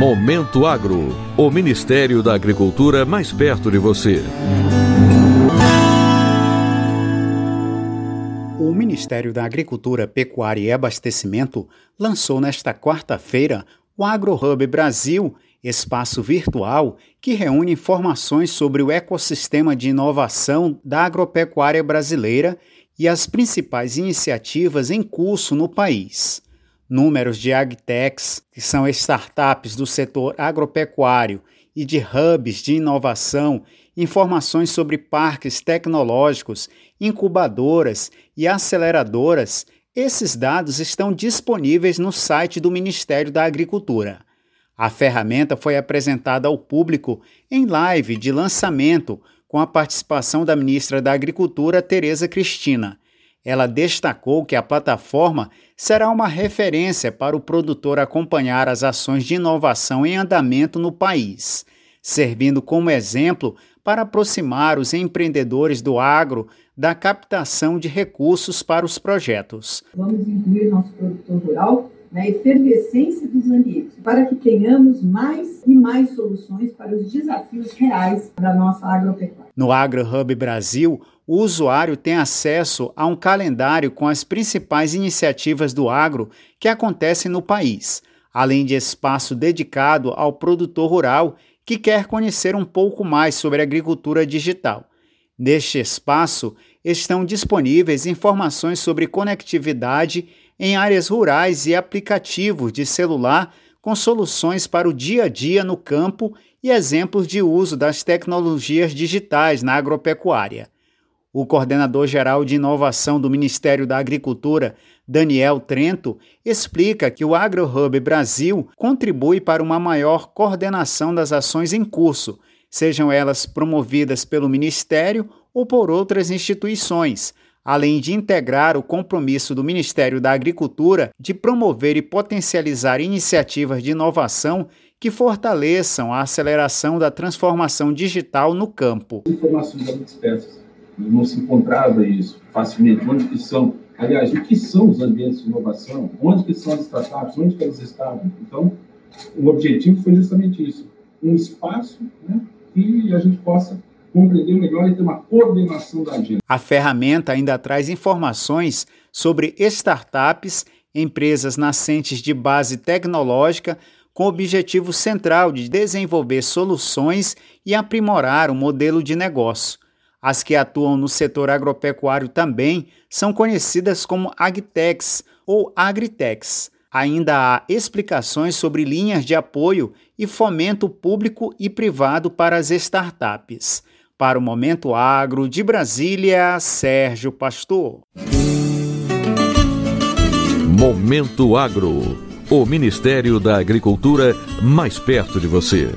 Momento Agro, o Ministério da Agricultura mais perto de você. O Ministério da Agricultura, Pecuária e Abastecimento lançou nesta quarta-feira o AgroHub Brasil, espaço virtual que reúne informações sobre o ecossistema de inovação da agropecuária brasileira e as principais iniciativas em curso no país. Números de agtechs, que são startups do setor agropecuário, e de hubs de inovação, informações sobre parques tecnológicos, incubadoras e aceleradoras, esses dados estão disponíveis no site do Ministério da Agricultura. A ferramenta foi apresentada ao público em live de lançamento com a participação da ministra da Agricultura, Tereza Cristina. Ela destacou que a plataforma será uma referência para o produtor acompanhar as ações de inovação em andamento no país, servindo como exemplo para aproximar os empreendedores do agro da captação de recursos para os projetos. Vamos incluir nosso produtor rural na efervescência dos ambientes, para que tenhamos mais e mais soluções para os desafios reais da nossa agropecuária. No AgroHub Brasil, o usuário tem acesso a um calendário com as principais iniciativas do agro que acontecem no país, além de espaço dedicado ao produtor rural que quer conhecer um pouco mais sobre agricultura digital. Neste espaço estão disponíveis informações sobre conectividade em áreas rurais e aplicativos de celular com soluções para o dia a dia no campo e exemplos de uso das tecnologias digitais na agropecuária. O coordenador-geral de inovação do Ministério da Agricultura, Daniel Trento, explica que o AgroHub Brasil contribui para uma maior coordenação das ações em curso, sejam elas promovidas pelo Ministério ou por outras instituições, além de integrar o compromisso do Ministério da Agricultura de promover e potencializar iniciativas de inovação que fortaleçam a aceleração da transformação digital no campo. Informações eram dispersas, não se encontrava isso facilmente. Onde que são? Aliás, o que são os ambientes de inovação? Onde que são as startups? Onde que elas estavam? Então, o objetivo foi justamente isso, um espaço né, que a gente possa compreender melhor e ter uma coordenação da agenda. A ferramenta ainda traz informações sobre startups, empresas nascentes de base tecnológica, com o objetivo central de desenvolver soluções e aprimorar o modelo de negócio. As que atuam no setor agropecuário também são conhecidas como agtechs ou agritechs. Ainda há explicações sobre linhas de apoio e fomento público e privado para as startups. Para o Momento Agro de Brasília, Sérgio Pastor. Momento Agro. O Ministério da Agricultura mais perto de você.